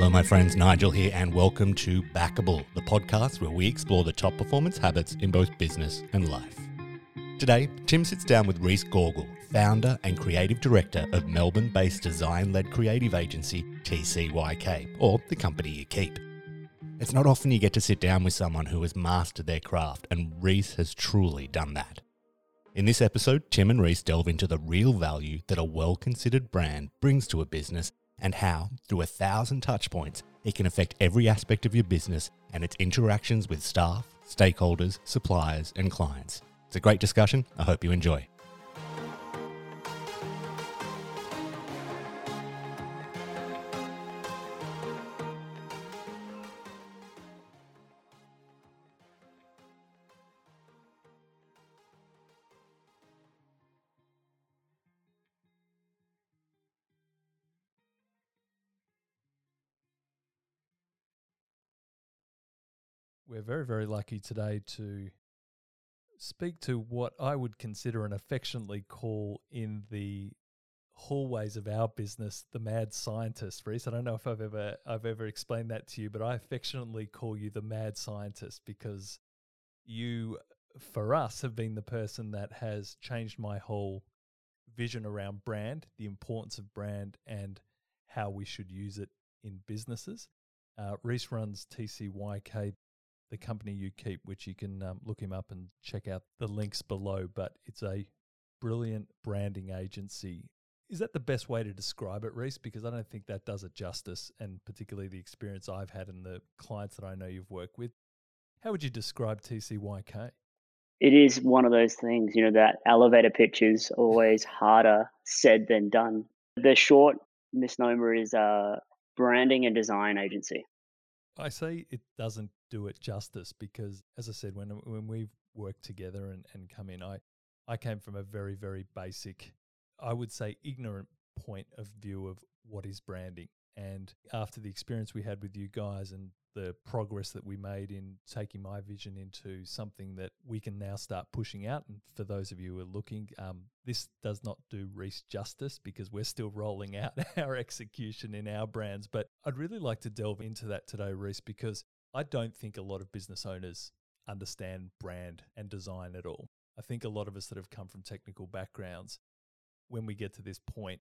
Hello, my friends. Nigel here, and welcome to Backable, the podcast where we explore the top performance habits in both business and life. Today, Tim sits down with Reece Gorgel, founder and creative director of Melbourne based design led creative agency TCYK, or the company you keep. It's not often you get to sit down with someone who has mastered their craft, and Reece has truly done that. In this episode, Tim and Reece delve into the real value that a well considered brand brings to a business and how, through a thousand touchpoints, it can affect every aspect of your business and its interactions with staff, stakeholders, suppliers, and clients. It's a great discussion. I hope you enjoy. We're very, very lucky today to speak to what I would consider and affectionately call in the hallways of our business the mad scientist reece i don't know if i've ever i've ever explained that to you but i affectionately call you the mad scientist because you for us have been the person that has changed my whole vision around brand the importance of brand and how we should use it in businesses. Uh, reece runs tcyk the company you keep, which you can um, look him up and check out the links below. But it's a brilliant branding agency. Is that the best way to describe it, Reece? Because I don't think that does it justice, and particularly the experience I've had and the clients that I know you've worked with. How would you describe TCYK? It is one of those things, you know, that elevator pitch is always harder said than done. The short misnomer is a branding and design agency. I say it doesn't do it justice because, as I said, when when we've worked together and, and come in, I I came from a very very basic, I would say ignorant point of view of what is branding. And after the experience we had with you guys and the progress that we made in taking my vision into something that we can now start pushing out. And for those of you who are looking, um, this does not do Reece justice because we're still rolling out our execution in our brands. But I'd really like to delve into that today, Reece, because I don't think a lot of business owners understand brand and design at all. I think a lot of us that have come from technical backgrounds, when we get to this point,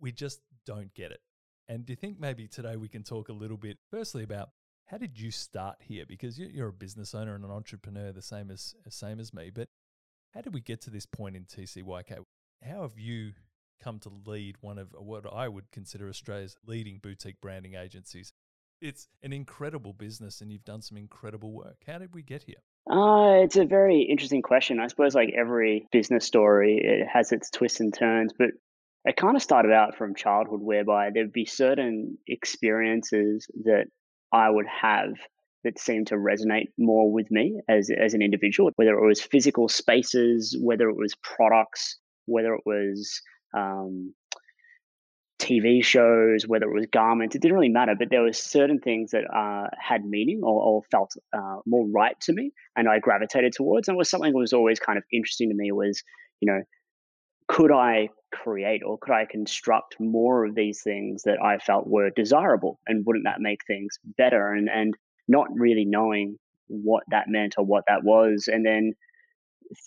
we just don't get it. And do you think maybe today we can talk a little bit, firstly, about how did you start here? Because you're a business owner and an entrepreneur, the same as same as me. But how did we get to this point in TCYK? How have you come to lead one of what I would consider Australia's leading boutique branding agencies? It's an incredible business, and you've done some incredible work. How did we get here? Uh, it's a very interesting question. I suppose, like every business story, it has its twists and turns, but it kind of started out from childhood whereby there'd be certain experiences that I would have that seemed to resonate more with me as, as an individual, whether it was physical spaces, whether it was products, whether it was um, TV shows, whether it was garments, it didn't really matter. But there were certain things that uh, had meaning or, or felt uh, more right to me, and I gravitated towards. And was something that was always kind of interesting to me. Was you know, could I create or could I construct more of these things that I felt were desirable? And wouldn't that make things better? And and not really knowing what that meant or what that was, and then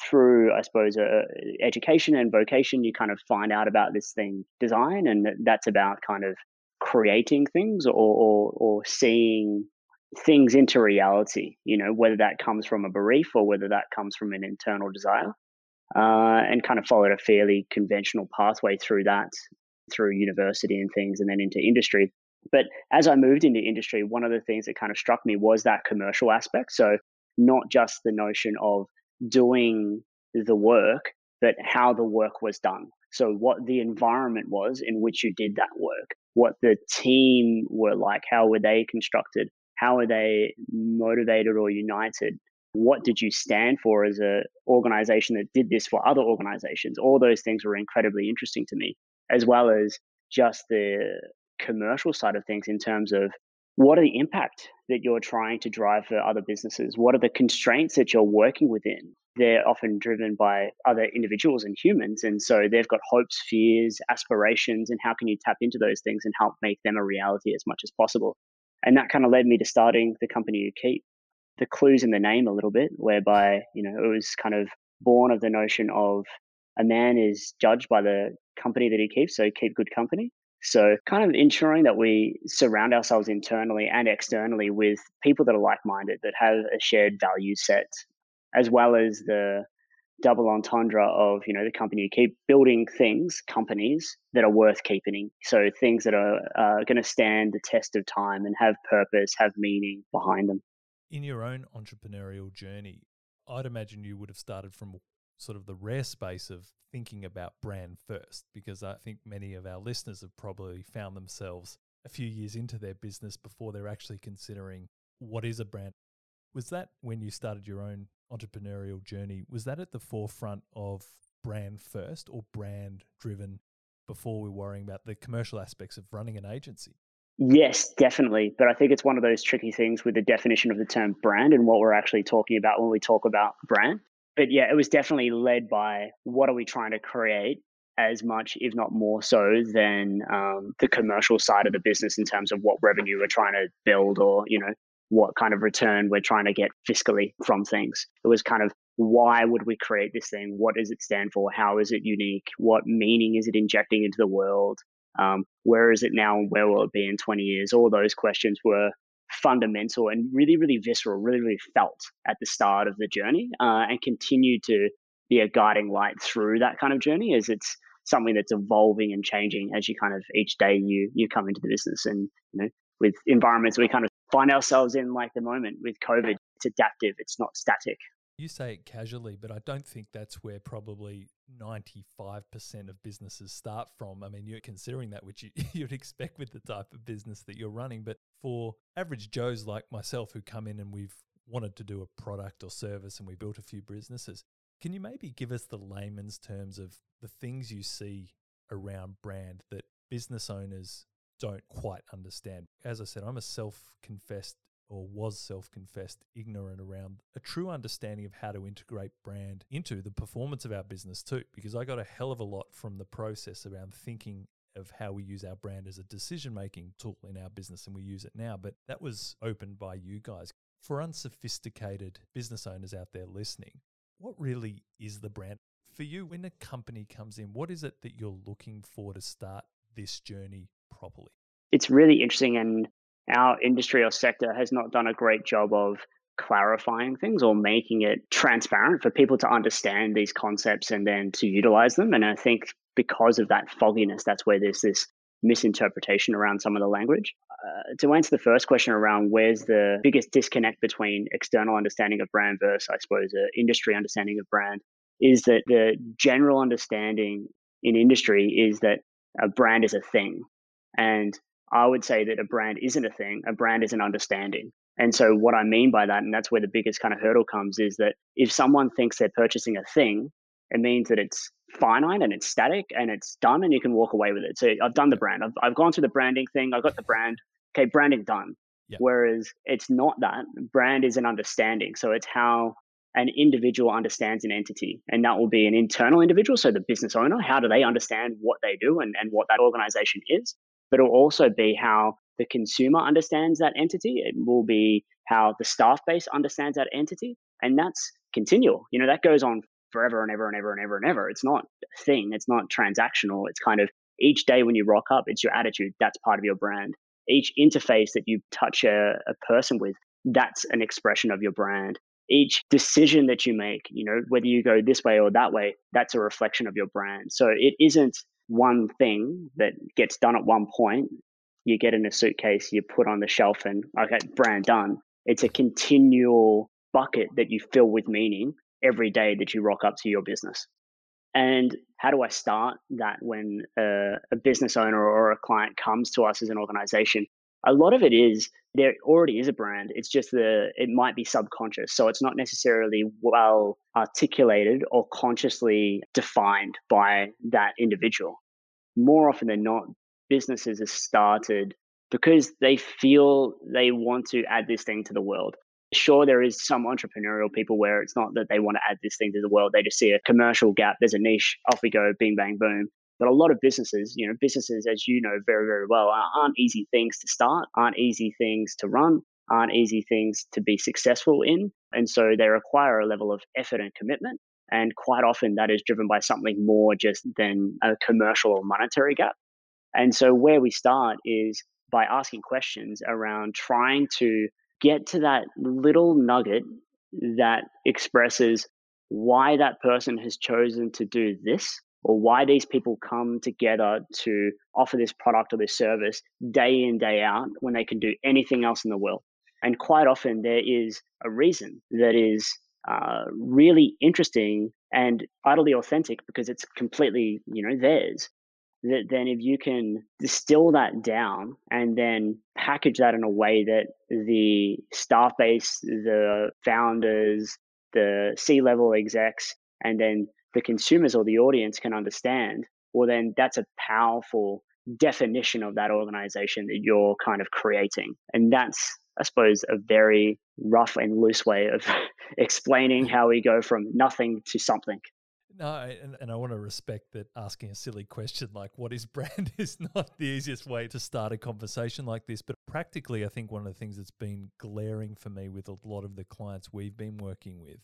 through I suppose uh, education and vocation, you kind of find out about this thing design, and that's about kind of creating things or or, or seeing things into reality. You know, whether that comes from a brief or whether that comes from an internal desire uh, and kind of followed a fairly conventional pathway through that, through university and things, and then into industry. But as I moved into industry, one of the things that kind of struck me was that commercial aspect. So, not just the notion of doing the work, but how the work was done. So, what the environment was in which you did that work, what the team were like, how were they constructed, how are they motivated or united, what did you stand for as a organization that did this for other organizations all those things were incredibly interesting to me as well as just the commercial side of things in terms of what are the impact that you're trying to drive for other businesses what are the constraints that you're working within they're often driven by other individuals and humans and so they've got hopes fears aspirations and how can you tap into those things and help make them a reality as much as possible And that kind of led me to starting the company you keep. The clues in the name a little bit, whereby, you know, it was kind of born of the notion of a man is judged by the company that he keeps, so keep good company. So, kind of ensuring that we surround ourselves internally and externally with people that are like minded, that have a shared value set, as well as the double entendre of you know the company you keep building things companies that are worth keeping. So things that are uh, going to stand the test of time and have purpose have meaning behind them. In your own entrepreneurial journey i'd imagine you would have started from sort of the rare space of thinking about brand first because i think many of our listeners have probably found themselves a few years into their business before they're actually considering what is a brand was that when you started your own entrepreneurial journey, was that at the forefront of brand first or brand driven before we're worrying about the commercial aspects of running an agency? Yes, definitely. But I think it's one of those tricky things with the definition of the term brand and what we're actually talking about when we talk about brand. But yeah, it was definitely led by what are we trying to create as much, if not more so, than um, the commercial side of the business in terms of what revenue we're trying to build or, you know, what kind of return we're trying to get fiscally from things. It was kind of why would we create this thing? What does it stand for? How is it unique? What meaning is it injecting into the world? Um, where is it now and where will it be in 20 years? All those questions were fundamental and really, really visceral, really, really felt at the start of the journey uh, and continue to be a guiding light through that kind of journey as it's something that's evolving and changing as you kind of each day you you come into the business and you know with environments we kind of find ourselves in like the moment with COVID. It's adaptive, it's not static. You say it casually, but I don't think that's where probably 95% of businesses start from. I mean, you're considering that, which you, you'd expect with the type of business that you're running. But for average Joes like myself who come in and we've wanted to do a product or service and we built a few businesses, can you maybe give us the layman's terms of the things you see around brand that business owners don't quite understand. As I said, I'm a self confessed or was self confessed ignorant around a true understanding of how to integrate brand into the performance of our business too, because I got a hell of a lot from the process around thinking of how we use our brand as a decision making tool in our business and we use it now. But that was opened by you guys. For unsophisticated business owners out there listening, what really is the brand? For you, when a company comes in, what is it that you're looking for to start this journey properly? It's really interesting, and our industry or sector has not done a great job of clarifying things or making it transparent for people to understand these concepts and then to utilize them. And I think because of that fogginess, that's where there's this misinterpretation around some of the language. Uh, to answer the first question around where's the biggest disconnect between external understanding of brand versus, I suppose, uh, industry understanding of brand, is that the general understanding in industry is that a brand is a thing. And I would say that a brand isn't a thing, a brand is an understanding. And so, what I mean by that, and that's where the biggest kind of hurdle comes, is that if someone thinks they're purchasing a thing, it means that it's finite and it's static and it's done and you can walk away with it. So, I've done the brand, I've, I've gone through the branding thing, I've got the brand, okay, branding done. Yep. Whereas it's not that. Brand is an understanding. So, it's how an individual understands an entity. And that will be an internal individual, so the business owner. How do they understand what they do and, and what that organization is? But it'll also be how the consumer understands that entity. It will be how the staff base understands that entity. And that's continual. You know, that goes on forever and ever and ever and ever and ever. It's not a thing, it's not transactional. It's kind of each day when you rock up, it's your attitude. That's part of your brand. Each interface that you touch a, a person with, that's an expression of your brand. Each decision that you make, you know, whether you go this way or that way, that's a reflection of your brand. So it isn't one thing that gets done at one point, you get in a suitcase, you put on the shelf, and okay, brand done. It's a continual bucket that you fill with meaning every day that you rock up to your business. And how do I start that when a, a business owner or a client comes to us as an organization? A lot of it is there already is a brand. It's just the it might be subconscious, so it's not necessarily well articulated or consciously defined by that individual more often than not, businesses are started because they feel they want to add this thing to the world. Sure, there is some entrepreneurial people where it's not that they want to add this thing to the world. They just see a commercial gap, there's a niche, off we go, bing, bang, boom. But a lot of businesses, you know, businesses, as you know very, very well, aren't easy things to start, aren't easy things to run, aren't easy things to be successful in. And so they require a level of effort and commitment. And quite often that is driven by something more just than a commercial or monetary gap. And so where we start is by asking questions around trying to get to that little nugget that expresses why that person has chosen to do this or why these people come together to offer this product or this service day in, day out when they can do anything else in the world. And quite often there is a reason that is uh, really interesting and utterly authentic because it's completely, you know, theirs. That then if you can distill that down and then package that in a way that the staff base, the founders, the C level execs, and then the consumers or the audience can understand, well, then that's a powerful definition of that organization that you're kind of creating. And that's, I suppose, a very rough and loose way of explaining how we go from nothing to something. No, and, and I want to respect that asking a silly question like what is brand is not the easiest way to start a conversation like this. But practically, I think one of the things that's been glaring for me with a lot of the clients we've been working with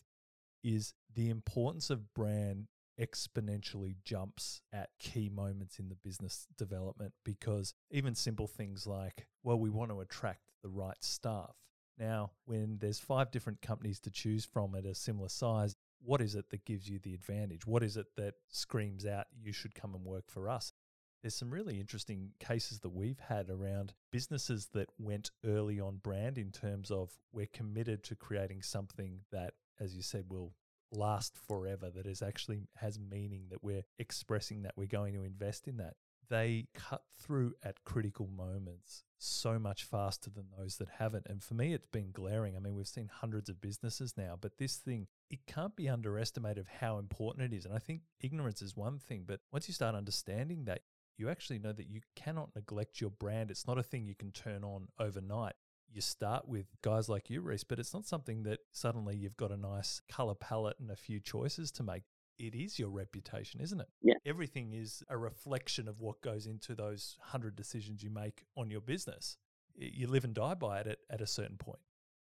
is the importance of brand exponentially jumps at key moments in the business development because even simple things like, well, we want to attract the right staff. Now, when there's five different companies to choose from at a similar size, what is it that gives you the advantage? What is it that screams out, you should come and work for us? There's some really interesting cases that we've had around businesses that went early on brand in terms of we're committed to creating something that as you said, will last forever, that is actually has meaning, that we're expressing that we're going to invest in that. They cut through at critical moments so much faster than those that haven't. And for me, it's been glaring. I mean, we've seen hundreds of businesses now, but this thing, it can't be underestimated of how important it is. And I think ignorance is one thing, but once you start understanding that, you actually know that you cannot neglect your brand. It's not a thing you can turn on overnight you start with guys like you, Reece, but it's not something that suddenly you've got a nice color palette and a few choices to make. It is your reputation, isn't it? Yeah. Everything is a reflection of what goes into those hundred decisions you make on your business. You live and die by it at, at a certain point.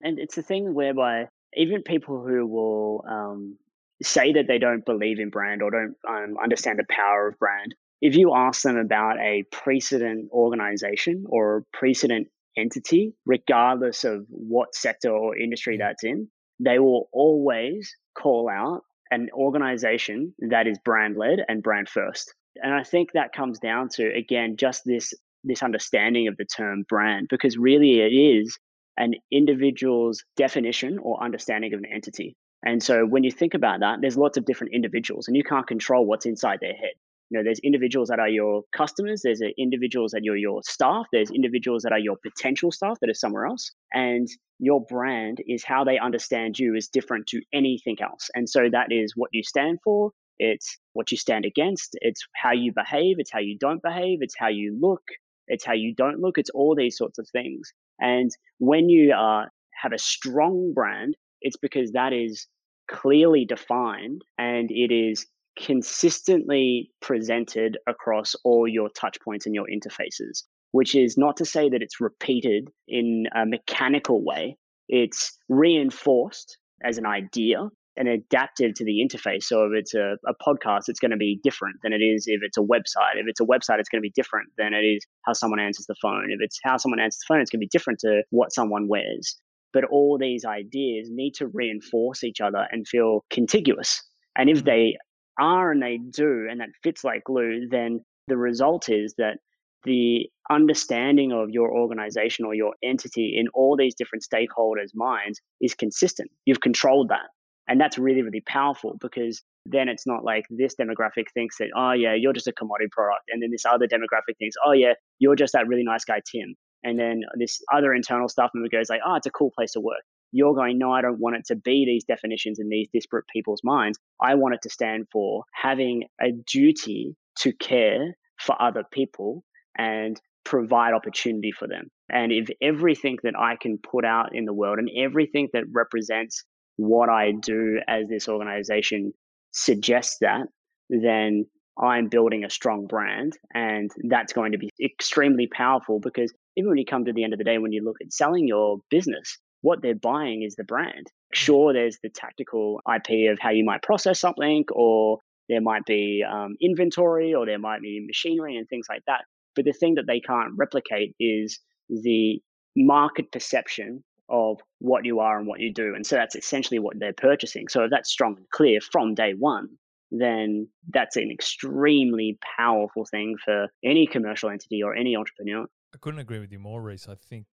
And it's a thing whereby even people who will um, say that they don't believe in brand or don't um, understand the power of brand, if you ask them about a precedent organization or precedent entity, regardless of what sector or industry that's in, they will always call out an organization that is brand led and brand first. And I think that comes down to again just this this understanding of the term brand because really it is an individual's definition or understanding of an entity. And so when you think about that, there's lots of different individuals and you can't control what's inside their head you know there's individuals that are your customers there's individuals that you're your staff there's individuals that are your potential staff that are somewhere else and your brand is how they understand you is different to anything else and so that is what you stand for it's what you stand against it's how you behave it's how you don't behave it's how you look it's how you don't look it's all these sorts of things and when you uh, have a strong brand it's because that is clearly defined and it is consistently presented across all your touch points and your interfaces, which is not to say that it's repeated in a mechanical way. It's reinforced as an idea and adapted to the interface. So if it's a, a podcast, it's going to be different than it is if it's a website. If it's a website, it's going to be different than it is how someone answers the phone. If it's how someone answers the phone, it's going to be different to what someone wears. But all these ideas need to reinforce each other and feel contiguous. And if mm-hmm. they are and they do, and that fits like glue, then the result is that the understanding of your organization or your entity in all these different stakeholders' minds is consistent. You've controlled that. And that's really, really powerful because then it's not like this demographic thinks that, oh, yeah, you're just a commodity product. And then this other demographic thinks, oh, yeah, you're just that really nice guy, Tim. And then this other internal staff member goes like, oh, it's a cool place to work you're going, no, I don't want it to be these definitions in these disparate people's minds. I want it to stand for having a duty to care for other people and provide opportunity for them. And if everything that I can put out in the world and everything that represents what I do as this organization suggests that, then I'm building a strong brand. And that's going to be extremely powerful because even when you come to the end of the day, when you look at selling your business, what they're buying is the brand. Mm. Sure, there's the tactical IP of how you might process something, or there might be um, inventory, or there might be machinery and things like that. But the thing that they can't replicate is the market perception of what you are and what you do. And so that's essentially what they're purchasing. So if that's strong and clear from day one, then that's an extremely powerful thing for any commercial entity or any entrepreneur. I couldn't agree with you more, Reece. I think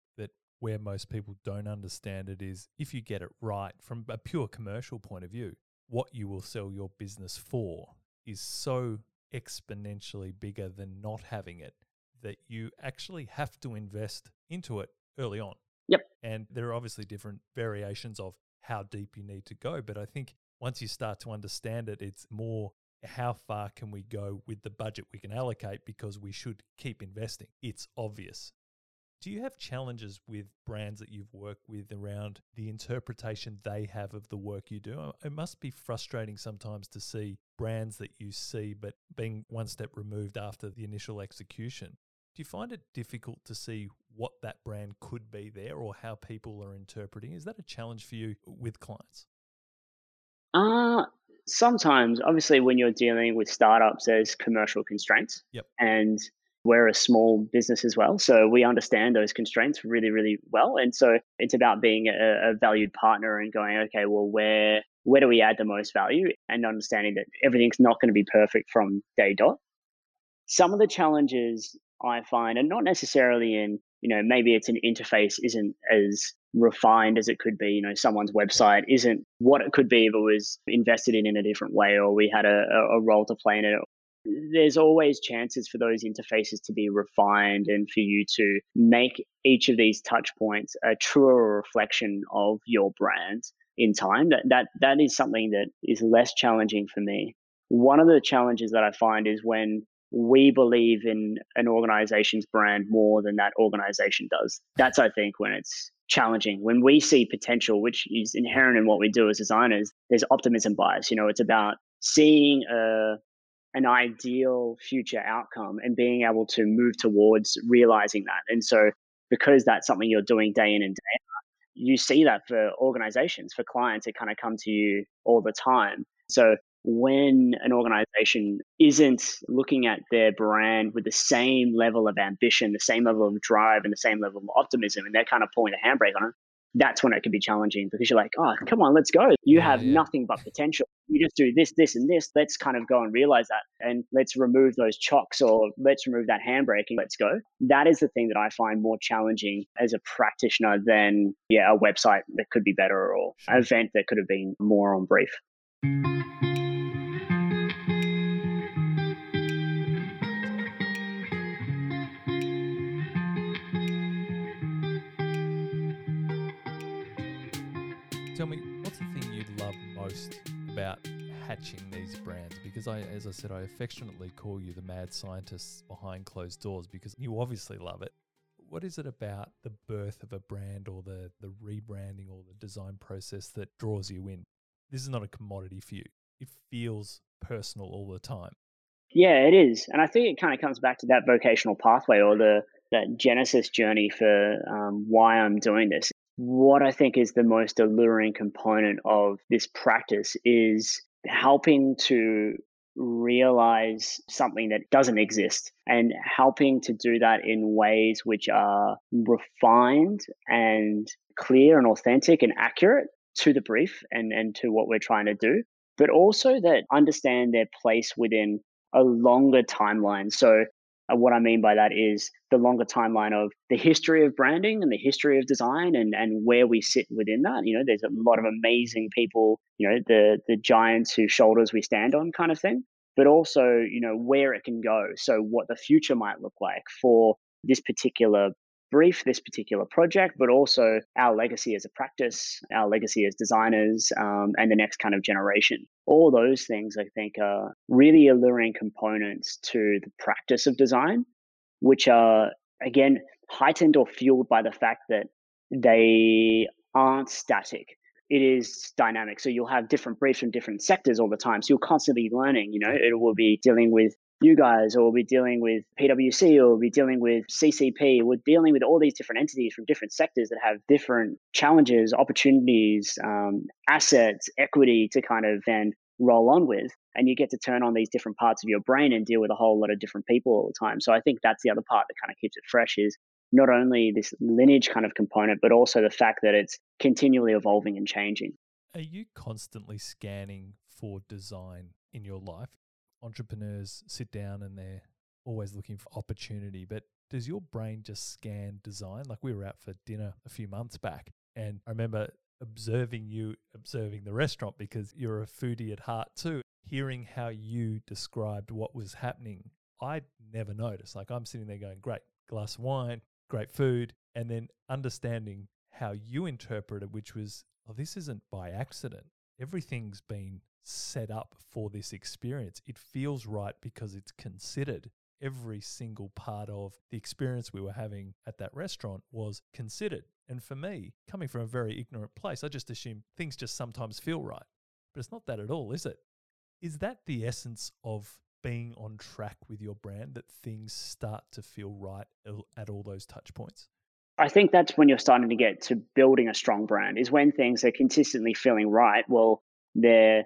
where most people don't understand it is if you get it right from a pure commercial point of view, what you will sell your business for is so exponentially bigger than not having it that you actually have to invest into it early on. Yep. And there are obviously different variations of how deep you need to go. But I think once you start to understand it, it's more how far can we go with the budget we can allocate because we should keep investing. It's obvious. Do you have challenges with brands that you've worked with around the interpretation they have of the work you do? Uh, it must be frustrating sometimes to see brands that you see, but being one step removed after the initial execution. Do you find it difficult to see what that brand could be there or how people are interpreting? Is that a challenge for you with clients? Uh, sometimes, obviously, when you're dealing with startups, there's commercial constraints. Yep. And we're a small business as well. So we understand those constraints really, really well. And so it's about being a, a valued partner and going, okay, well, where where do we add the most value and understanding that everything's not going to be perfect from day dot. Some of the challenges I find, are not necessarily in, you know, maybe it's an interface isn't as refined as it could be. You know, someone's website isn't what it could be if it was invested in in a different way, or we had a, a role to play in it. There's always chances for those interfaces to be refined and for you to make each of these touch points a truer reflection of your brand in time. That that that is something that is less challenging for me. One of the challenges that I find is when we believe in an organization's brand more than that organization does. That's, I think, when it's challenging. When we see potential, which is inherent in what we do as designers, there's optimism bias. You know, it's about seeing a, an ideal future outcome and being able to move towards realizing that. And so, because that's something you're doing day in and day out, you see that for organizations, for clients it kind of come to you all the time. So when an organization isn't looking at their brand with the same level of ambition, the same level of drive, and the same level of optimism, and they're kind of pulling the handbrake on it, that's when it can be challenging because you're like, oh, come on, let's go. You yeah, have yeah. nothing but potential. You just do this, this, and this. Let's kind of go and realize that. And let's remove those chocks or let's remove that handbrake and let's go. That is the thing that I find more challenging as a practitioner than, yeah, a website that could be better or an event that could have been more on brief. About hatching these brands? Because I, as I said, I affectionately call you the mad scientist behind closed doors because you obviously love it. What is it about the birth of a brand or the, the rebranding or the design process that draws you in? This is not a commodity for you. It feels personal all the time. Yeah, it is. And I think it kind of comes back to that vocational pathway or the that genesis journey for um, why I'm doing this what I think is the most alluring component of this practice is helping to realize something that doesn't exist and helping to do that in ways which are refined and clear and authentic and accurate to the brief and, and to what we're trying to do, but also that understand their place within a longer timeline. So uh, what I mean by that is the longer timeline of the history of branding and the history of design and, and where we sit within that. You know, there's a lot of amazing people, you know, the the giants whose shoulders we stand on kind of thing, but also, you know, where it can go. So what the future might look like for this particular brief this particular project, but also our legacy as a practice, our legacy as designers, um, and the next kind of generation. All those things, I think, are really alluring components to the practice of design, which are, again, heightened or fueled by the fact that they aren't static. it is dynamic. So you'll have different briefs from different sectors all the time. So you're constantly learning. You know, it will be dealing with you guys, or we'll be dealing with PwC, or we'll be dealing with CCP. We're dealing with all these different entities from different sectors that have different challenges, opportunities, um, assets, equity to kind of then roll on with. And you get to turn on these different parts of your brain and deal with a whole lot of different people all the time. So I think that's the other part that kind of keeps it fresh is not only this lineage kind of component, but also the fact that it's continually evolving and changing. Are you constantly scanning for design in your life? Entrepreneurs sit down and they're always looking for opportunity, but does your brain just scan design? Like we were out for dinner a few months back, and I remember observing you observing the restaurant because you're a foodie at heart too. Hearing how you described what was happening, I never noticed. Like I'm sitting there going, great, glass of wine, great food, and then understanding how you interpreted, which was, oh, this isn't by accident. Everything's been set up for this experience. It feels right because it's considered. Every single part of the experience we were having at that restaurant was considered. And for me, coming from a very ignorant place, I just assume things just sometimes feel right. But it's not that at all, is it? Is that the essence of being on track with your brand that things start to feel right at all those touch points? I think that's when you're starting to get to building a strong brand, is when things are consistently feeling right. Well, they're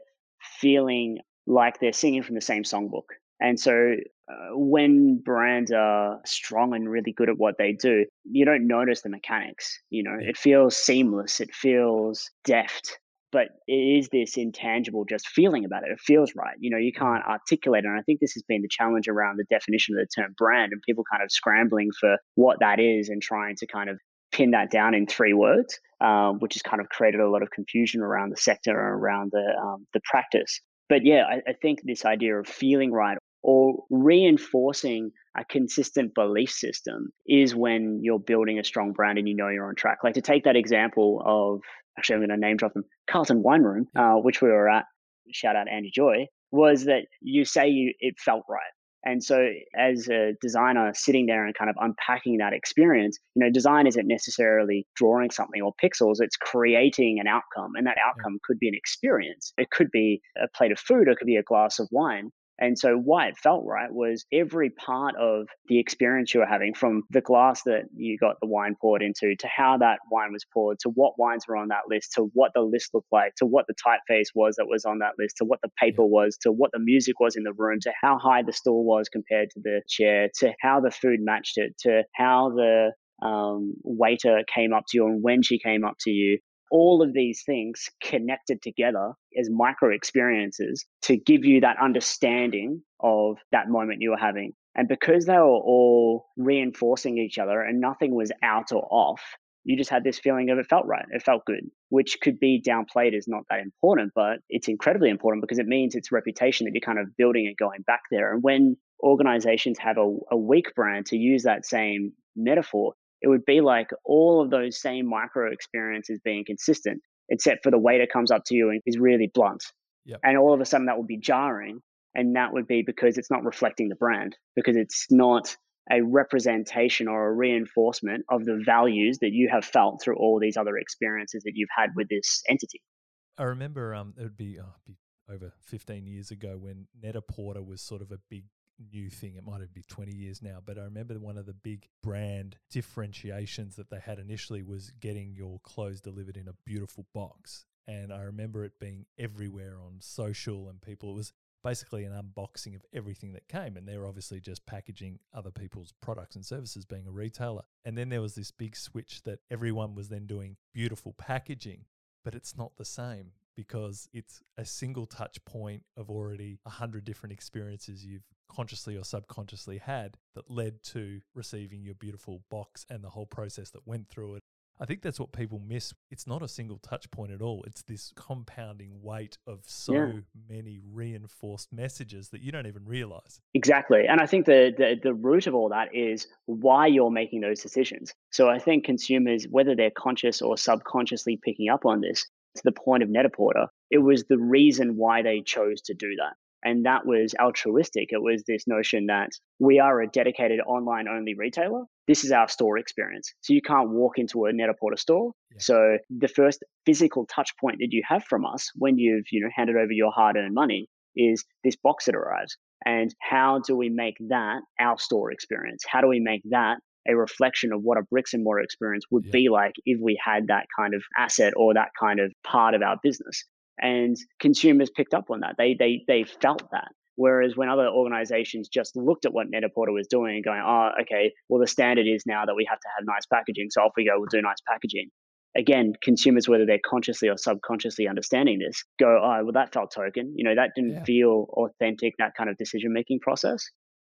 feeling like they're singing from the same songbook. And so uh, when brands are strong and really good at what they do, you don't notice the mechanics. You know, it feels seamless, it feels deft but it is this intangible just feeling about it. It feels right. You know, you can't articulate it. And I think this has been the challenge around the definition of the term brand and people kind of scrambling for what that is and trying to kind of pin that down in three words, um, which has kind of created a lot of confusion around the sector and around the um, the practice. But yeah, I, I think this idea of feeling right or reinforcing a consistent belief system is when you're building a strong brand and you know you're on track. Like to take that example of actually, I'm going to name drop them, Carlton Wine Room, uh, which we were at, shout out Andy Joy, was that you say you it felt right. And so, as a designer sitting there and kind of unpacking that experience, you know, design isn't necessarily drawing something or pixels, it's creating an outcome. And that outcome could be an experience. It could be a plate of food, or it could be a glass of wine. And so, why it felt right was every part of the experience you were having from the glass that you got the wine poured into, to how that wine was poured, to what wines were on that list, to what the list looked like, to what the typeface was that was on that list, to what the paper was, to what the music was in the room, to how high the stool was compared to the chair, to how the food matched it, to how the um, waiter came up to you and when she came up to you, all of these things connected together as micro experiences to give you that understanding of that moment you were having. And because they were all reinforcing each other and nothing was out or off, you just had this feeling of it felt right, it felt good, which could be downplayed as not that important, but it's incredibly important because it means it's reputation that you're kind of building and going back there. And when organizations have a, a weak brand, to use that same metaphor, it would be like all of those same micro experiences being consistent, except for the waiter comes up to you and is really blunt. Yep. And all of a sudden that would be jarring. And that would be because it's not reflecting the brand, because it's not a representation or a reinforcement of the values that you have felt through all these other experiences that you've had with this entity. I remember um, it would be, oh, be over 15 years ago when Net-a-Porter was sort of a big new thing. It might have been 20 years now, but I remember one of the big brand differentiations that they had initially was getting your clothes delivered in a beautiful box. And I remember it being everywhere on social and people. It was basically an unboxing of everything that came. And they're obviously just packaging other people's products and services, being a retailer. And then there was this big switch that everyone was then doing beautiful packaging, but it's not the same because it's a single touch point of already a hundred different experiences you've consciously or subconsciously had that led to receiving your beautiful box and the whole process that went through it. I think that's what people miss. It's not a single touch point at all. It's this compounding weight of so yeah. many reinforced messages that you don't even realize. Exactly. And I think the, the, the root of all that is why you're making those decisions. So I think consumers, whether they're conscious or subconsciously picking up on this, to the point of Net-a-Porter, it was the reason why they chose to do that. And that was altruistic. It was this notion that we are a dedicated online only retailer. this is our store experience. So you can't walk into a Net-a-Porter store. Yeah. So the first physical touch point that you have from us when you've, you know, handed over your hard-earned money is this box that arrives. And how do we make that our store experience? How do we make that a reflection of what a bricks and mortar experience would Yeah. be like if we had that kind of asset or that kind of part of our business? And consumers picked up on that. They they they felt that. Whereas when other organizations just looked at what Net-a-Porter was doing and going, oh, okay, well, the standard is now that we have to have nice packaging. So off we go, we'll do nice packaging. Again, consumers, whether they're consciously or subconsciously understanding this, go, oh, well, that felt token. You know, that didn't Yeah. feel authentic, that kind of decision making process.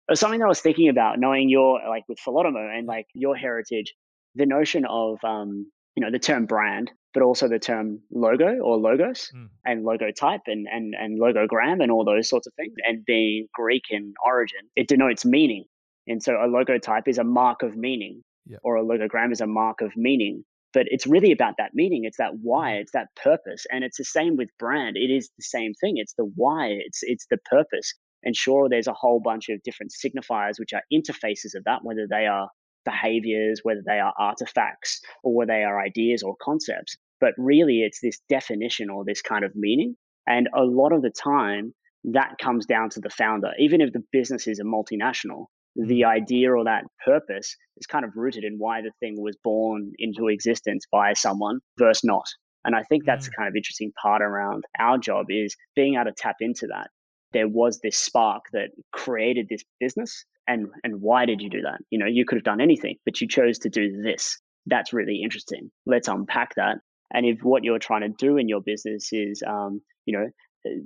Was something that I was thinking about, knowing your, like with Philotomo and like your heritage, the notion of, um, you know, the term brand, but also the term logo or logos Mm. and logo type and, and, and logogram and all those sorts of things. And being Greek in origin, it denotes meaning. And so a logo type is a mark of meaning Yep. or a logogram is a mark of meaning. But it's really about that meaning. It's that why. It's that purpose. And it's the same with brand. It is the same thing. It's the why. It's it's the purpose. And sure, there's a whole bunch of different signifiers which are interfaces of that, whether they are behaviors, whether they are artifacts, or whether they are ideas or concepts. But really, it's this definition or this kind of meaning. And a lot of the time, that comes down to the founder. Even if the business is a multinational, the mm-hmm. idea or that purpose is kind of rooted in why the thing was born into existence by someone versus not. And I think that's the kind of interesting part around our job is being able to tap into that. There was this spark that created this business. And, and why did you do that? You know, you could have done anything, but you chose to do this. That's really interesting. Let's unpack that. And if what you're trying to do in your business is, um, you know,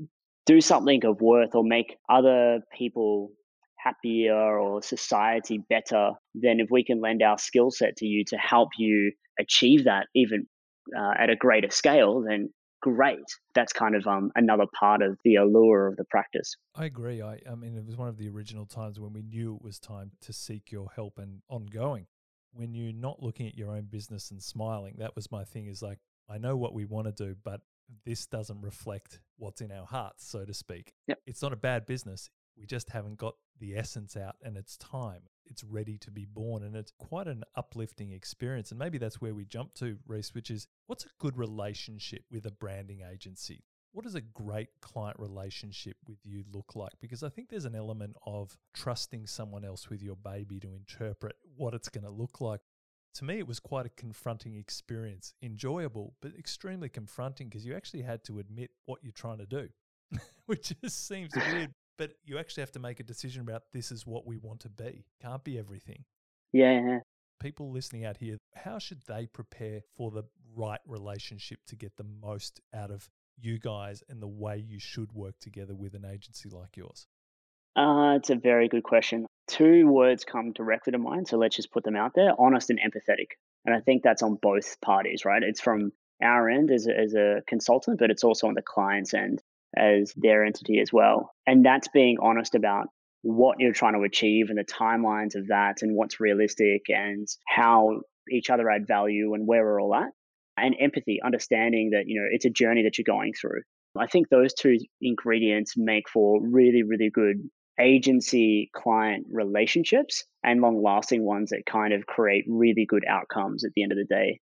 do something of worth or make other people happier or society better, then if we can lend our skill set to you to help you achieve that even uh, at a greater scale, then great. That's kind of um, another part of the allure of the practice. I agree. I, I mean, it was one of the original times when we knew it was time to seek your help and ongoing. When you're not looking at your own business and smiling, that was my thing is like, I know what we want to do, but this doesn't reflect what's in our hearts, so to speak. Yep. It's not a bad business. We just haven't got the essence out and it's time. It's ready to be born. And it's quite an uplifting experience. And maybe that's where we jump to, Reece, which is what's a good relationship with a branding agency? What does a great client relationship with you look like? Because I think there's an element of trusting someone else with your baby to interpret what it's going to look like. To me, it was quite a confronting experience, enjoyable, but extremely confronting because you actually had to admit what you're trying to do, which just seems weird. But you actually have to make a decision about this is what we want to be. Can't be everything. Yeah. People listening out here, how should they prepare for the right relationship to get the most out of you guys and the way you should work together with an agency like yours? Uh, it's a very good question. Two words come directly to mind, so let's just put them out there honest and empathetic. And I think that's on both parties, right? It's from our end as a, as a consultant, but it's also on the client's end as their entity as well. And that's being honest about what you're trying to achieve and the timelines of that and what's realistic and how each other add value and where we're all at. And empathy, understanding that, you know, it's a journey that you're going through. I think those two ingredients make for really, really good agency client relationships and long lasting ones that kind of create really good outcomes at the end of the day.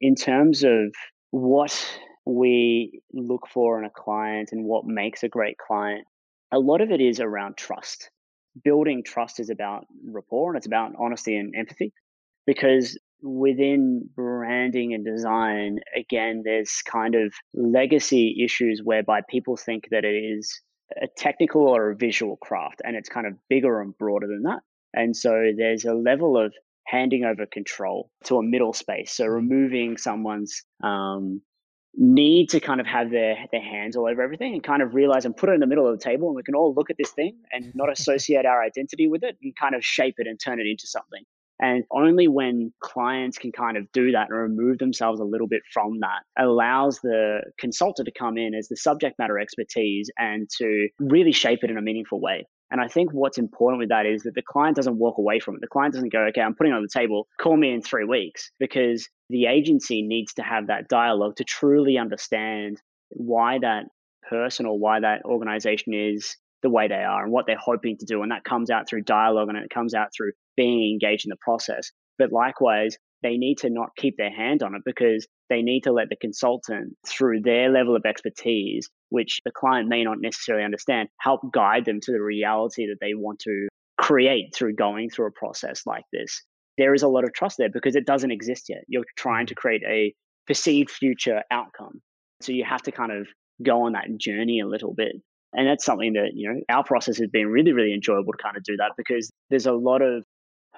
In terms of what we look for in a client and what makes a great client, a lot of it is around trust. Building trust is about rapport and it's about honesty and empathy because within branding and design, again, there's kind of legacy issues whereby people think that it is a technical or a visual craft and it's kind of bigger and broader than that. And so there's a level of handing over control to a middle space. So removing someone's um, need to kind of have their their hands all over everything and kind of realize and put it in the middle of the table and we can all look at this thing and not associate our identity with it and kind of shape it and turn it into something. And only when clients can kind of do that and remove themselves a little bit from that allows the consultant to come in as the subject matter expertise and to really shape it in a meaningful way. And I think what's important with that is that the client doesn't walk away from it. The client doesn't go, okay, I'm putting on the table, call me in three weeks, because the agency needs to have that dialogue to truly understand why that person or why that organization is the way they are and what they're hoping to do. And that comes out through dialogue and it comes out through being engaged in the process. But likewise, they need to not keep their hand on it because they need to let the consultant, through their level of expertise, which the client may not necessarily understand, help guide them to the reality that they want to create through going through a process like this. There is a lot of trust there because it doesn't exist yet. You're trying to mm-hmm. create a perceived future outcome. So you have to kind of go on that journey a little bit. And that's something that, you know, our process has been really, really enjoyable to kind of do that because there's a lot of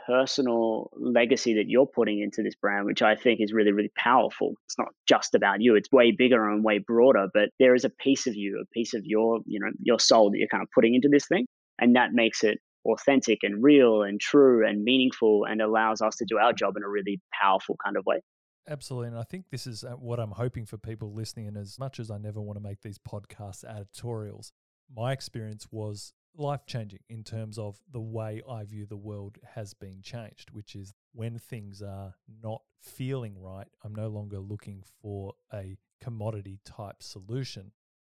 personal legacy that you're putting into this brand, which I think is really, really powerful. It's not just about you; it's way bigger and way broader. But there is a piece of you, a piece of your, you know, your soul that you're kind of putting into this thing, and that makes it authentic and real and true and meaningful, and allows us to do our job in a really powerful kind of way. Absolutely. And I think this is uh, what I'm hoping for people listening. And as much as I never want to make these podcasts editorials, my experience was life changing in terms of the way I view the world has been changed, which is when things are not feeling right, I'm no longer looking for a commodity type solution.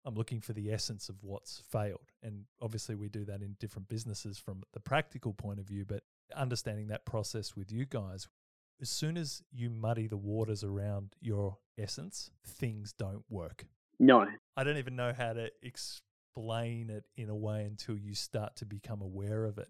I'm looking for the essence of what's failed. And obviously, we do that in different businesses from the practical point of view, but understanding that process with you guys, as soon as you muddy the waters around your essence, things don't work. No. I don't even know how to explain explain it in a way until you start to become aware of it.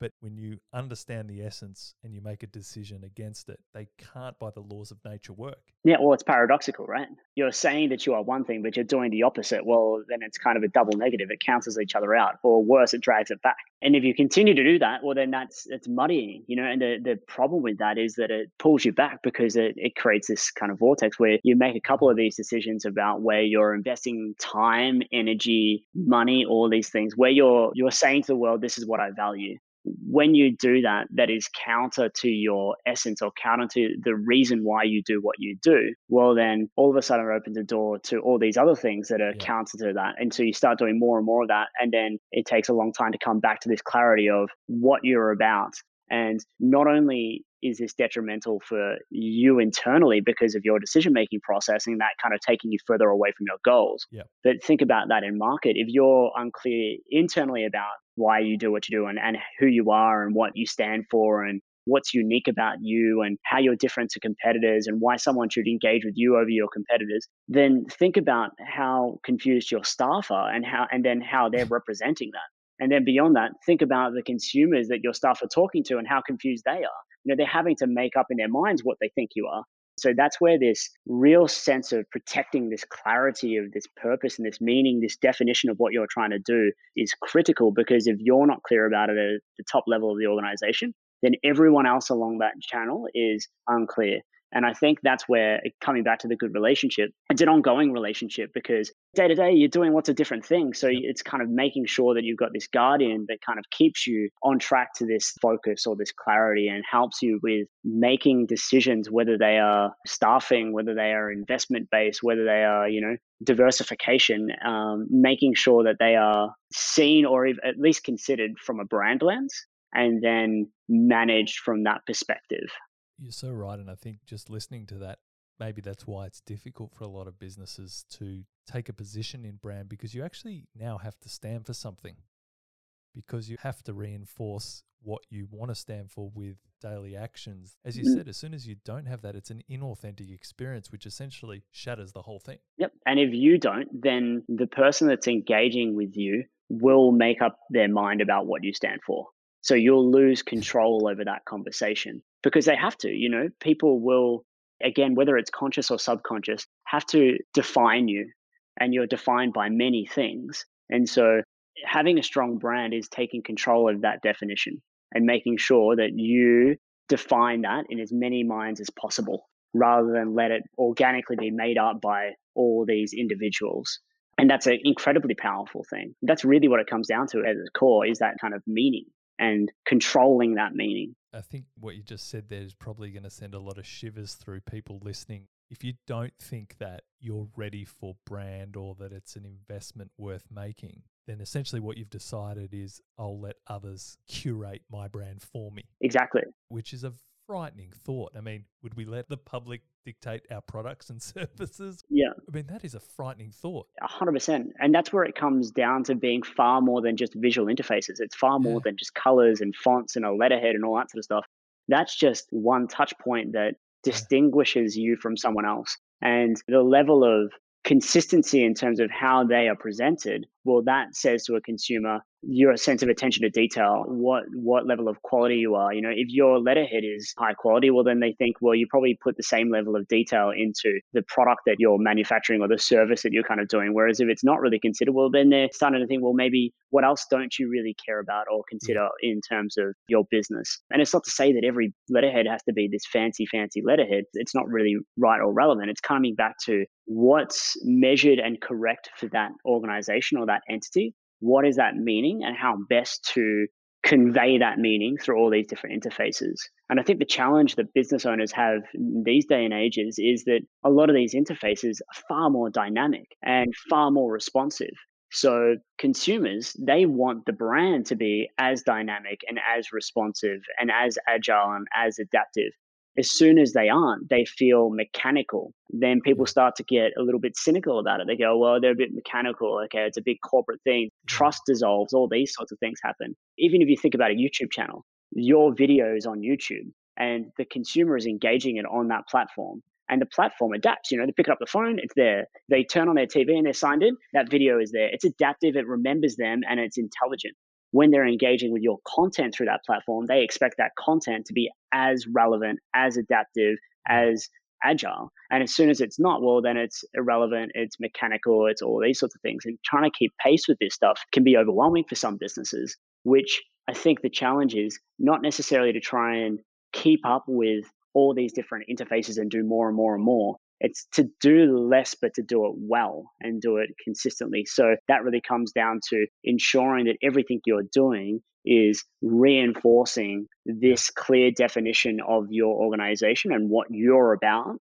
But when you understand the essence and you make a decision against it, they can't, by the laws of nature, work. Yeah, well, it's paradoxical, right? You're saying that you are one thing, but you're doing the opposite. Well, then it's kind of a double negative. It cancels each other out, or worse, it drags it back. And if you continue to do that, well, then that's it's muddying, you know. And the, the problem with that is that it pulls you back because it, it creates this kind of vortex where you make a couple of mm-hmm. these decisions about where you're investing time, energy, money, all these things, where you're you're saying to the world, this is what I value when you do that, that is counter to your essence or counter to the reason why you do what you do, well, then all of a sudden it opens the door to all these other things that are yeah. counter to that. And so you start doing more and more of that. And then it takes a long time to come back to this clarity of what you're about. And not only is this detrimental for you internally because of your decision making process and that kind of taking you further away from your goals. Yeah. But think about that in market. If you're unclear internally about why you do what you do and, and who you are and what you stand for and what's unique about you and how you're different to competitors and why someone should engage with you over your competitors, then think about how confused your staff are and how and then how they're representing that. And then beyond that, think about the consumers that your staff are talking to and how confused they are you know, they're having to make up in their minds what they think you are. So that's where this real sense of protecting this clarity of this purpose and this meaning, this definition of what you're trying to do is critical because if you're not clear about it at the top level of the organization, then everyone else along that channel is unclear. And I think that's where coming back to the good relationship, it's an ongoing relationship because day to day you're doing lots of different things. So it's kind of making sure that you've got this guardian that kind of keeps you on track to this focus or this clarity and helps you with making decisions, whether they are staffing, whether they are investment based, whether they are, you know, diversification, um, making sure that they are seen or at least considered from a brand lens and then managed from that perspective. You're so right. And I think just listening to that, maybe that's why it's difficult for a lot of businesses to take a position in brand because you actually now have to stand for something because you have to reinforce what you want to stand for with daily actions. As you mm. said, as soon as you don't have that, it's an inauthentic experience, which essentially shatters the whole thing. Yep. And if you don't, then the person that's engaging with you will make up their mind about what you stand for. So you'll lose control over that conversation because they have to. You know, people will, again, whether it's conscious or subconscious, have to define you, and you're defined by many things. And so having a strong brand is taking control of that definition and making sure that you define that in as many minds as possible rather than let it organically be made up by all these individuals. And that's an incredibly powerful thing. That's really what it comes down to at its core is that kind of meaning and controlling that meaning. I think what you just said there is probably going to send a lot of shivers through people listening. If you don't think that you're ready for brand or that it's an investment worth making, then essentially what you've decided is I'll let others curate my brand for me. Exactly. Which is a frightening thought. I mean, would we let the public dictate our products and services? Yeah. I mean, that is a frightening thought. 100%. And that's where it comes down to being far more than just visual interfaces. It's far more Yeah. than just colors and fonts and a letterhead and all that sort of stuff. That's just one touch point that distinguishes you from someone else. And the level of consistency in terms of how they are presented, well, that says to a consumer your sense of attention to detail, what what level of quality you are. You know, if your letterhead is high quality, well, then they think, well, you probably put the same level of detail into the product that you're manufacturing or the service that you're kind of doing. Whereas if it's not really considered, well, then they're starting to think, well, maybe what else don't you really care about or hmm. consider in terms of your business? And it's not to say that every letterhead has to be this fancy, fancy letterhead. It's not really right or relevant. It's coming back to what's measured and correct for that organization or that entity what is that meaning and how best to convey that meaning through all these different interfaces. And I think the challenge that business owners have these day and ages is that a lot of these interfaces are far more dynamic and far more responsive. So consumers, they want the brand to be as dynamic and as responsive and as agile and as adaptive as soon as they aren't, they feel mechanical. Then people start to get a little bit cynical about it. They go, well, they're a bit mechanical. Okay, it's a big corporate thing. Trust dissolves. All these sorts of things happen. Even if you think about a YouTube channel, your video is on YouTube and the consumer is engaging it on that platform. And the platform adapts. You know, they pick up the phone, it's there. They turn on their TV and they're signed in, that video is there. It's adaptive, it remembers them, and it's intelligent when they're engaging with your content through that platform, they expect that content to be as relevant, as adaptive, mm. as agile. And as soon as it's not, well, then it's irrelevant, it's mechanical, it's all these sorts of things. And trying to keep pace with this stuff can be overwhelming for some businesses, which I think the challenge is not necessarily to try and keep up with all these different interfaces and do more and more and more. It's to do less, but to do it well and do it consistently. So that really comes down to ensuring that everything you're doing is reinforcing this clear definition of your organization and what you're about.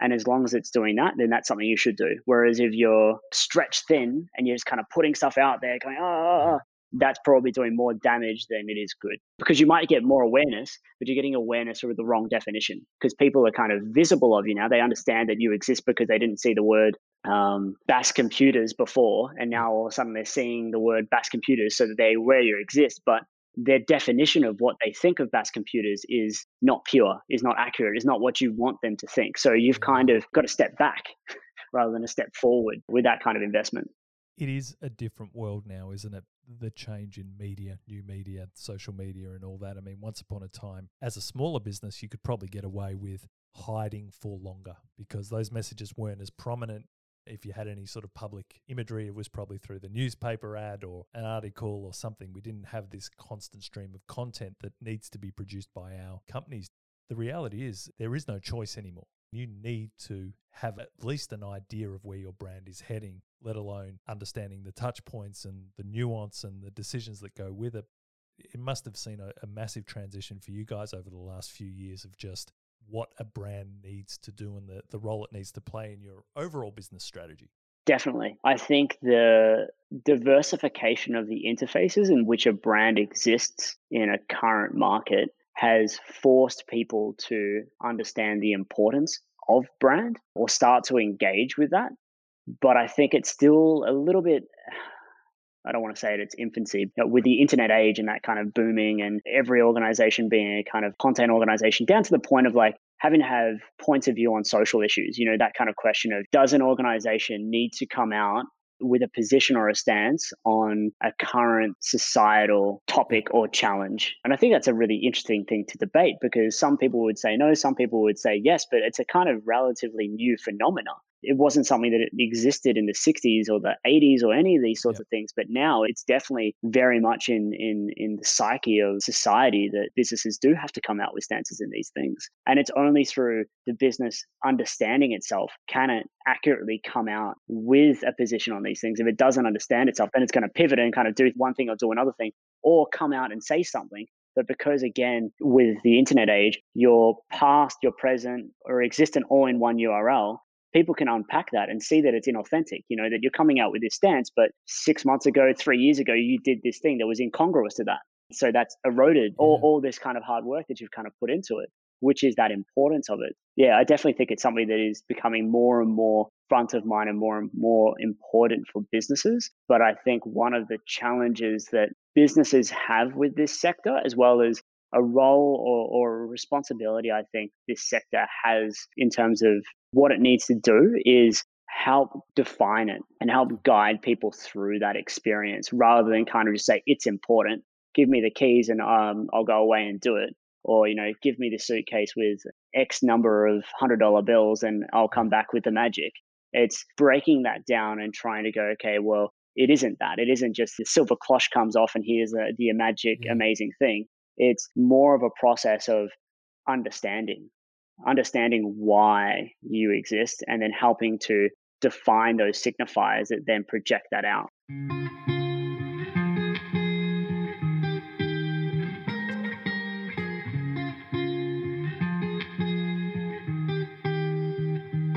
And as long as it's doing that, then that's something you should do. Whereas if you're stretched thin and you're just kind of putting stuff out there, going, oh, that's probably doing more damage than it is good because you might get more awareness, but you're getting awareness with the wrong definition because people are kind of visible of you now. They understand that you exist because they didn't see the word um, Bass computers before, and now all of a sudden they're seeing the word Bass computers so that they aware you exist. But their definition of what they think of Bass computers is not pure, is not accurate, is not what you want them to think. So you've kind of got to step back rather than a step forward with that kind of investment it is a different world now, isn't it? The change in media, new media, social media, and all that. I mean, once upon a time, as a smaller business, you could probably get away with hiding for longer because those messages weren't as prominent. If you had any sort of public imagery, it was probably through the newspaper ad or an article or something. We didn't have this constant stream of content that needs to be produced by our companies. The reality is, there is no choice anymore. You need to have at least an idea of where your brand is heading, let alone understanding the touch points and the nuance and the decisions that go with it. It must have seen a, a, massive transition for you guys over the last few years of just what a brand needs to do and the, the role it needs to play in your overall business strategy. Definitely. I think the diversification of the interfaces in which a brand exists in a current market has forced people to understand the importance of brand or start to engage with that. But I think it's still a little bit, I don't want to say it, it's infancy, but with the internet age and that kind of booming and every organization being a kind of content organization down to the point of like having to have points of view on social issues, you know, that kind of question of does an organization need to come out with a position or a stance on a current societal topic or challenge. And I think that's a really interesting thing to debate because some people would say no, some people would say yes, but it's a kind of relatively new phenomenon it wasn't something that existed in the 60s or the 80s or any of these sorts yep. of things but now it's definitely very much in in in the psyche of society that businesses do have to come out with stances in these things. And it's only through the business understanding itself can it accurately come out with a position on these things. If it doesn't understand itself then it's going to pivot and kind of do one thing or do another thing or come out and say something. But because again with the internet age your past your present or existent all in one url people can unpack that and see that it's inauthentic, you know, that you're coming out with this stance, but six months ago, three years ago, you did this thing that was incongruous to that. So that's eroded all, all this kind of hard work that you've kind of put into it. which is that importance of it. Yeah, I definitely think it's something that is becoming more and more front of mind and more and more important for businesses. But I think one of the challenges that businesses have with this sector, as well as a role or, or a responsibility I think this sector has in terms of what it needs to do is help define it and help guide people through that experience rather than kind of just say it's important. Give me the keys and um, i'll go away and do it. Or you know give me the suitcase with x number of hundred dollar bills and i'll come back with the magic. It's breaking that down and trying to go okay well it isn't that. It isn't just the silver cloche comes off and here's the magic amazing thing. It's more of a process of understanding understanding why you exist and then helping to define those signifiers that then project that out.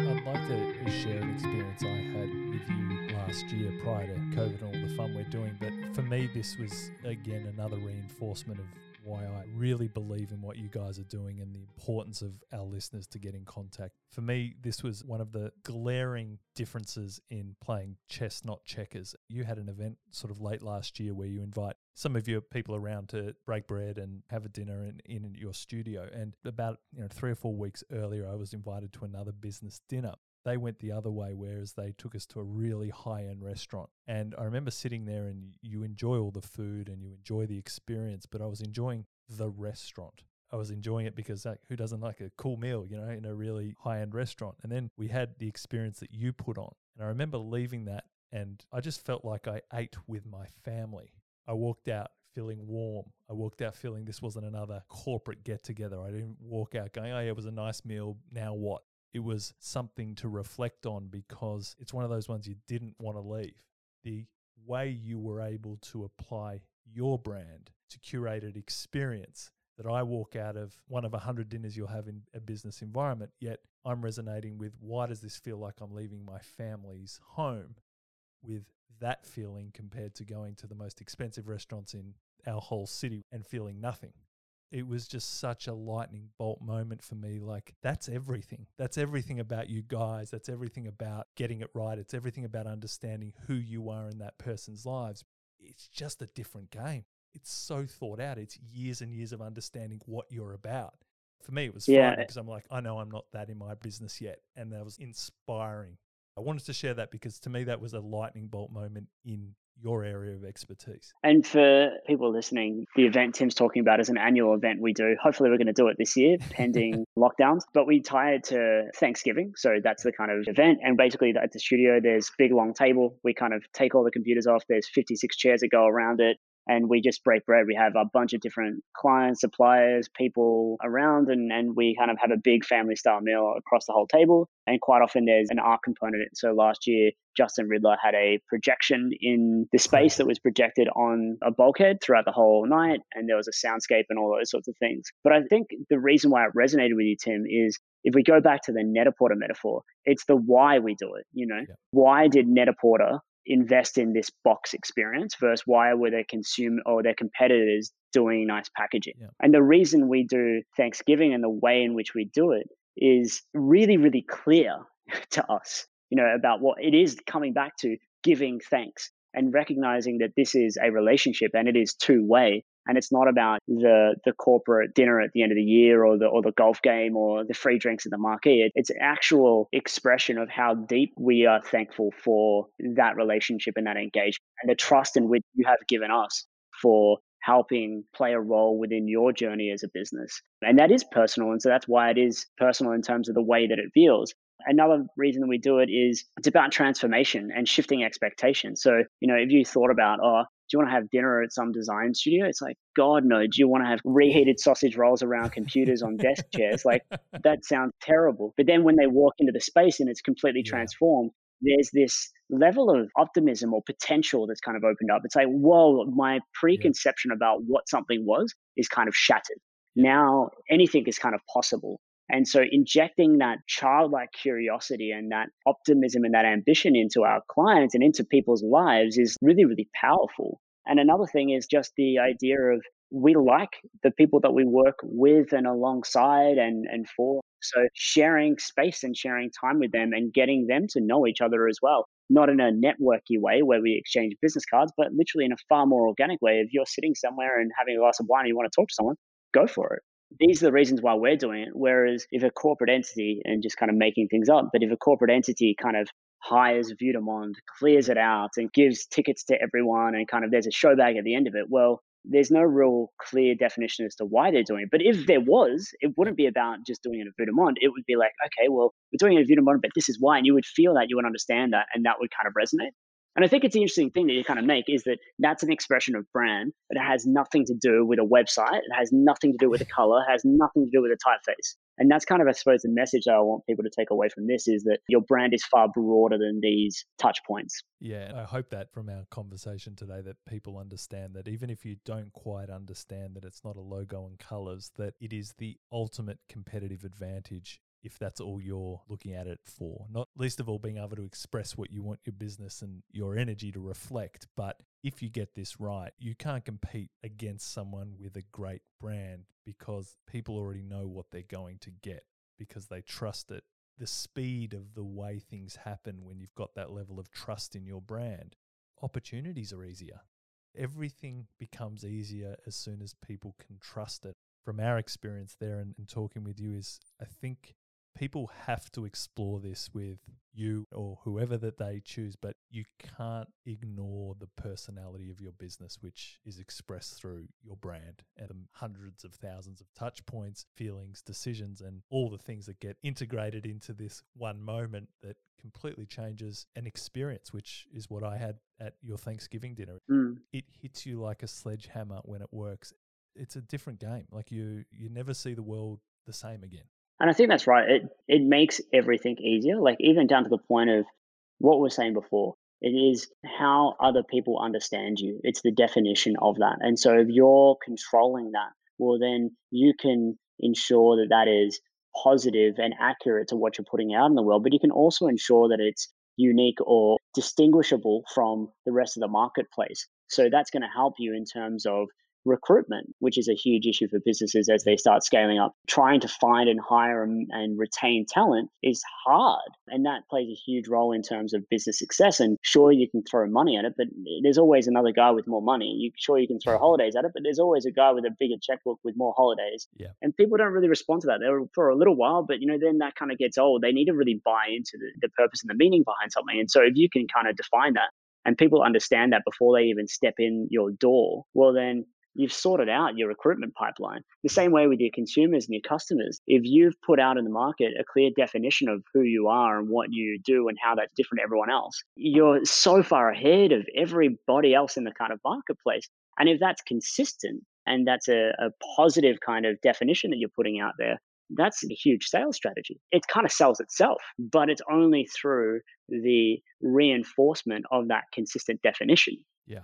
I'd like to share an experience I had with you last year prior to COVID and all the fun we're doing. But for me, this was again another reinforcement of why I really believe in what you guys are doing and the importance of our listeners to get in contact. For me, this was one of the glaring differences in playing chess, not checkers. You had an event sort of late last year where you invite some of your people around to break bread and have a dinner in, in your studio. And about you know three or four weeks earlier, I was invited to another business dinner they went the other way, whereas they took us to a really high end restaurant. And I remember sitting there and you enjoy all the food and you enjoy the experience, but I was enjoying the restaurant. I was enjoying it because like, who doesn't like a cool meal, you know, in a really high end restaurant? And then we had the experience that you put on. And I remember leaving that and I just felt like I ate with my family. I walked out feeling warm. I walked out feeling this wasn't another corporate get together. I didn't walk out going, oh, yeah, it was a nice meal. Now what? It was something to reflect on because it's one of those ones you didn't want to leave. The way you were able to apply your brand to curated experience that I walk out of one of a hundred dinners you'll have in a business environment, yet I'm resonating with why does this feel like I'm leaving my family's home with that feeling compared to going to the most expensive restaurants in our whole city and feeling nothing it was just such a lightning bolt moment for me. Like, that's everything. That's everything about you guys. That's everything about getting it right. It's everything about understanding who you are in that person's lives. It's just a different game. It's so thought out. It's years and years of understanding what you're about. For me, it was yeah. fun because I'm like, I know I'm not that in my business yet. And that was inspiring. I wanted to share that because to me, that was a lightning bolt moment in your area of expertise. And for people listening, the event Tim's talking about is an annual event we do. Hopefully, we're going to do it this year, pending lockdowns. But we tie it to Thanksgiving. So that's the kind of event. And basically, at the studio, there's big long table. We kind of take all the computers off. There's 56 chairs that go around it and we just break bread. We have a bunch of different clients, suppliers, people around, and, and we kind of have a big family style meal across the whole table. And quite often there's an art component. So last year, Justin Ridler had a projection in the space that was projected on a bulkhead throughout the whole night, and there was a soundscape and all those sorts of things. But I think the reason why it resonated with you, Tim, is if we go back to the Net-a-Porter metaphor, it's the why we do it. You know, yeah. why did Net-a-Porter invest in this box experience versus why were their consumer or their competitors doing nice packaging. Yeah. And the reason we do Thanksgiving and the way in which we do it is really, really clear to us, you know, about what it is coming back to giving thanks and recognizing that this is a relationship and it is two way and it's not about the the corporate dinner at the end of the year or the or the golf game or the free drinks at the marquee. It's an actual expression of how deep we are thankful for that relationship and that engagement and the trust in which you have given us for helping play a role within your journey as a business. And that is personal. And so that's why it is personal in terms of the way that it feels. Another reason we do it is it's about transformation and shifting expectations. So, you know, if you thought about, oh, do you want to have dinner at some design studio? It's like, God, no. Do you want to have reheated sausage rolls around computers on desk chairs? Like, that sounds terrible. But then when they walk into the space and it's completely yeah. transformed, there's this level of optimism or potential that's kind of opened up. It's like, whoa, my preconception yeah. about what something was is kind of shattered. Now anything is kind of possible. And so injecting that childlike curiosity and that optimism and that ambition into our clients and into people's lives is really, really powerful. And another thing is just the idea of we like the people that we work with and alongside and, and for. So sharing space and sharing time with them and getting them to know each other as well. Not in a networky way where we exchange business cards, but literally in a far more organic way. If you're sitting somewhere and having a glass of wine and you want to talk to someone, go for it. These are the reasons why we're doing it. Whereas if a corporate entity and just kind of making things up, but if a corporate entity kind of hires de clears it out and gives tickets to everyone and kind of there's a show bag at the end of it, well, there's no real clear definition as to why they're doing it. But if there was, it wouldn't be about just doing it at Vue. It would be like, okay, well, we're doing it at Vue but this is why. And you would feel that, you would understand that, and that would kind of resonate. And I think it's an interesting thing that you kind of make is that that's an expression of brand, but it has nothing to do with a website. It has nothing to do with a color, it has nothing to do with a typeface. And that's kind of, I suppose, the message that I want people to take away from this is that your brand is far broader than these touch points. Yeah, I hope that from our conversation today that people understand that even if you don't quite understand that it's not a logo and colors, that it is the ultimate competitive advantage if that's all you're looking at it for. Not least of all being able to express what you want your business and your energy to reflect, but if you get this right, you can't compete against someone with a great brand because people already know what they're going to get because they trust it. The speed of the way things happen when you've got that level of trust in your brand, opportunities are easier. Everything becomes easier as soon as people can trust it. From our experience there and, and talking with you, is I think people have to explore this with you or whoever that they choose, but you can't ignore the personality of your business, which is expressed through your brand and hundreds of thousands of touch points, feelings, decisions, and all the things that get integrated into this one moment that completely changes an experience, which is what I had at your Thanksgiving dinner. Mm. It hits you like a sledgehammer when it works. It's a different game. Like you, you never see the world the same again. And I think that's right. It it makes everything easier. Like even down to the point of what we are saying before. It is how other people understand you. It's the definition of that. And so if you're controlling that, well then you can ensure that that is positive and accurate to what you're putting out in the world, but you can also ensure that it's unique or distinguishable from the rest of the marketplace. So that's going to help you in terms of recruitment, which is a huge issue for businesses as they start scaling up. Trying to find and hire and, and, retain talent is hard. And that plays a huge role in terms of business success. And sure, you can throw money at it, but there's always another guy with more money. You sure you can throw holidays at it, but there's always a guy with a bigger checkbook with more holidays. Yeah. And people don't really respond to that. They're for a little while, but you know, then that kind of gets old. They need to really buy into the, the purpose and the meaning behind something. And so if you can kind of define that and people understand that before they even step in your door, well, then you've sorted out your recruitment pipeline. The same way with your consumers and your customers. If you've put out in the market a clear definition of who you are and what you do and how that's different to everyone else, you're so far ahead of everybody else in the kind of marketplace. And if that's consistent and that's a, a positive kind of definition that you're putting out there, that's a huge sales strategy. It kind of sells itself, but it's only through the reinforcement of that consistent definition. Yeah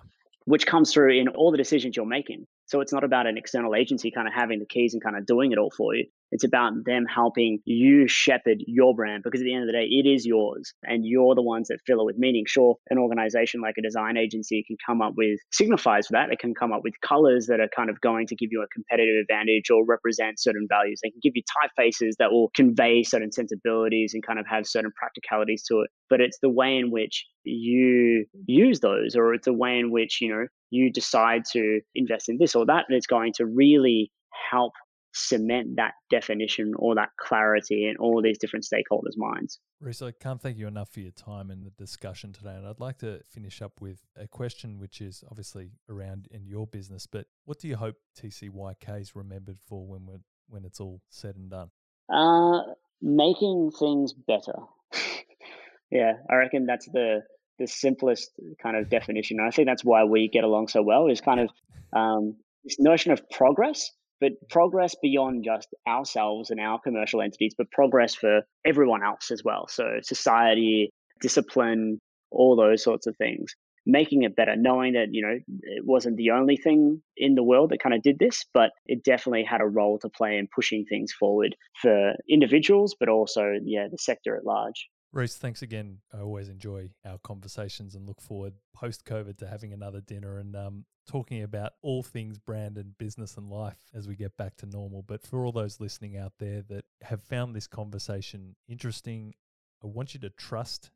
which comes through in all the decisions you're making. So it's not about an external agency kind of having the keys and kind of doing it all for you. It's about them helping you shepherd your brand because at the end of the day, it is yours and you're the ones that fill it with meaning. Sure, an organization like a design agency can come up with signifiers for that. It can come up with colors that are kind of going to give you a competitive advantage or represent certain values. They can give you typefaces that will convey certain sensibilities and kind of have certain practicalities to it. But it's the way in which you use those or it's the way in which, you know, you decide to invest in this or that, it's going to really help cement that definition or that clarity in all these different stakeholders' minds. Reece, I can't thank you enough for your time and the discussion today. And I'd like to finish up with a question which is obviously around in your business, but what do you hope TCYK is remembered for when we're, when it's all said and done? Uh, making things better. yeah, I reckon that's the the simplest kind of definition. And I think that's why we get along so well is kind of um, this notion of progress, but progress beyond just ourselves and our commercial entities, but progress for everyone else as well. So society, discipline, all those sorts of things. Making it better, knowing that, you know, it wasn't the only thing in the world that kind of did this, but it definitely had a role to play in pushing things forward for individuals, but also, yeah, the sector at large. Reece, thanks again. I always enjoy our conversations and look forward post COVID to having another dinner and um, talking about all things brand and business and life as we get back to normal. But for all those listening out there that have found this conversation interesting, I want you to trust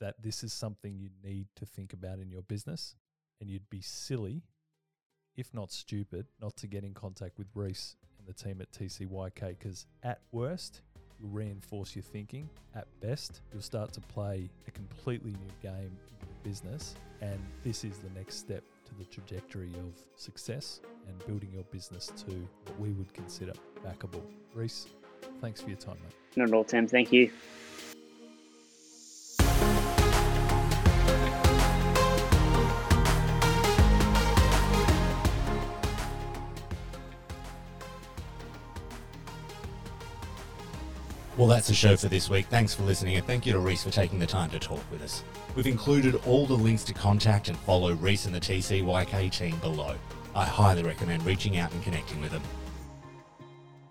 that this is something you need to think about in your business. And you'd be silly, if not stupid, not to get in contact with Reece and the team at TCYK because at worst, will reinforce your thinking. At best, you'll start to play a completely new game in business. And this is the next step to the trajectory of success and building your business to what we would consider backable. Reece, thanks for your time, mate. Not at all, Tim. Thank you. Well, that's the show for this week. Thanks for listening, and thank you to Reece for taking the time to talk with us. We've included all the links to contact and follow Reece and the TCYK team below. I highly recommend reaching out and connecting with them.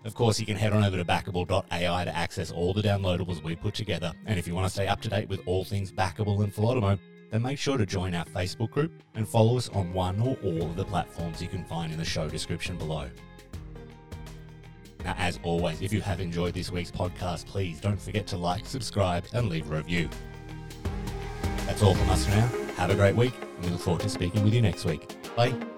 Of course, you can head on over to backable.ai to access all the downloadables we put together. And if you want to stay up to date with all things backable and Philotimo, then make sure to join our Facebook group and follow us on one or all of the platforms you can find in the show description below. Now, as always, if you have enjoyed this week's podcast, please don't forget to like, subscribe, and leave a review. That's all from us for now. Have a great week, and we look forward to speaking with you next week. Bye.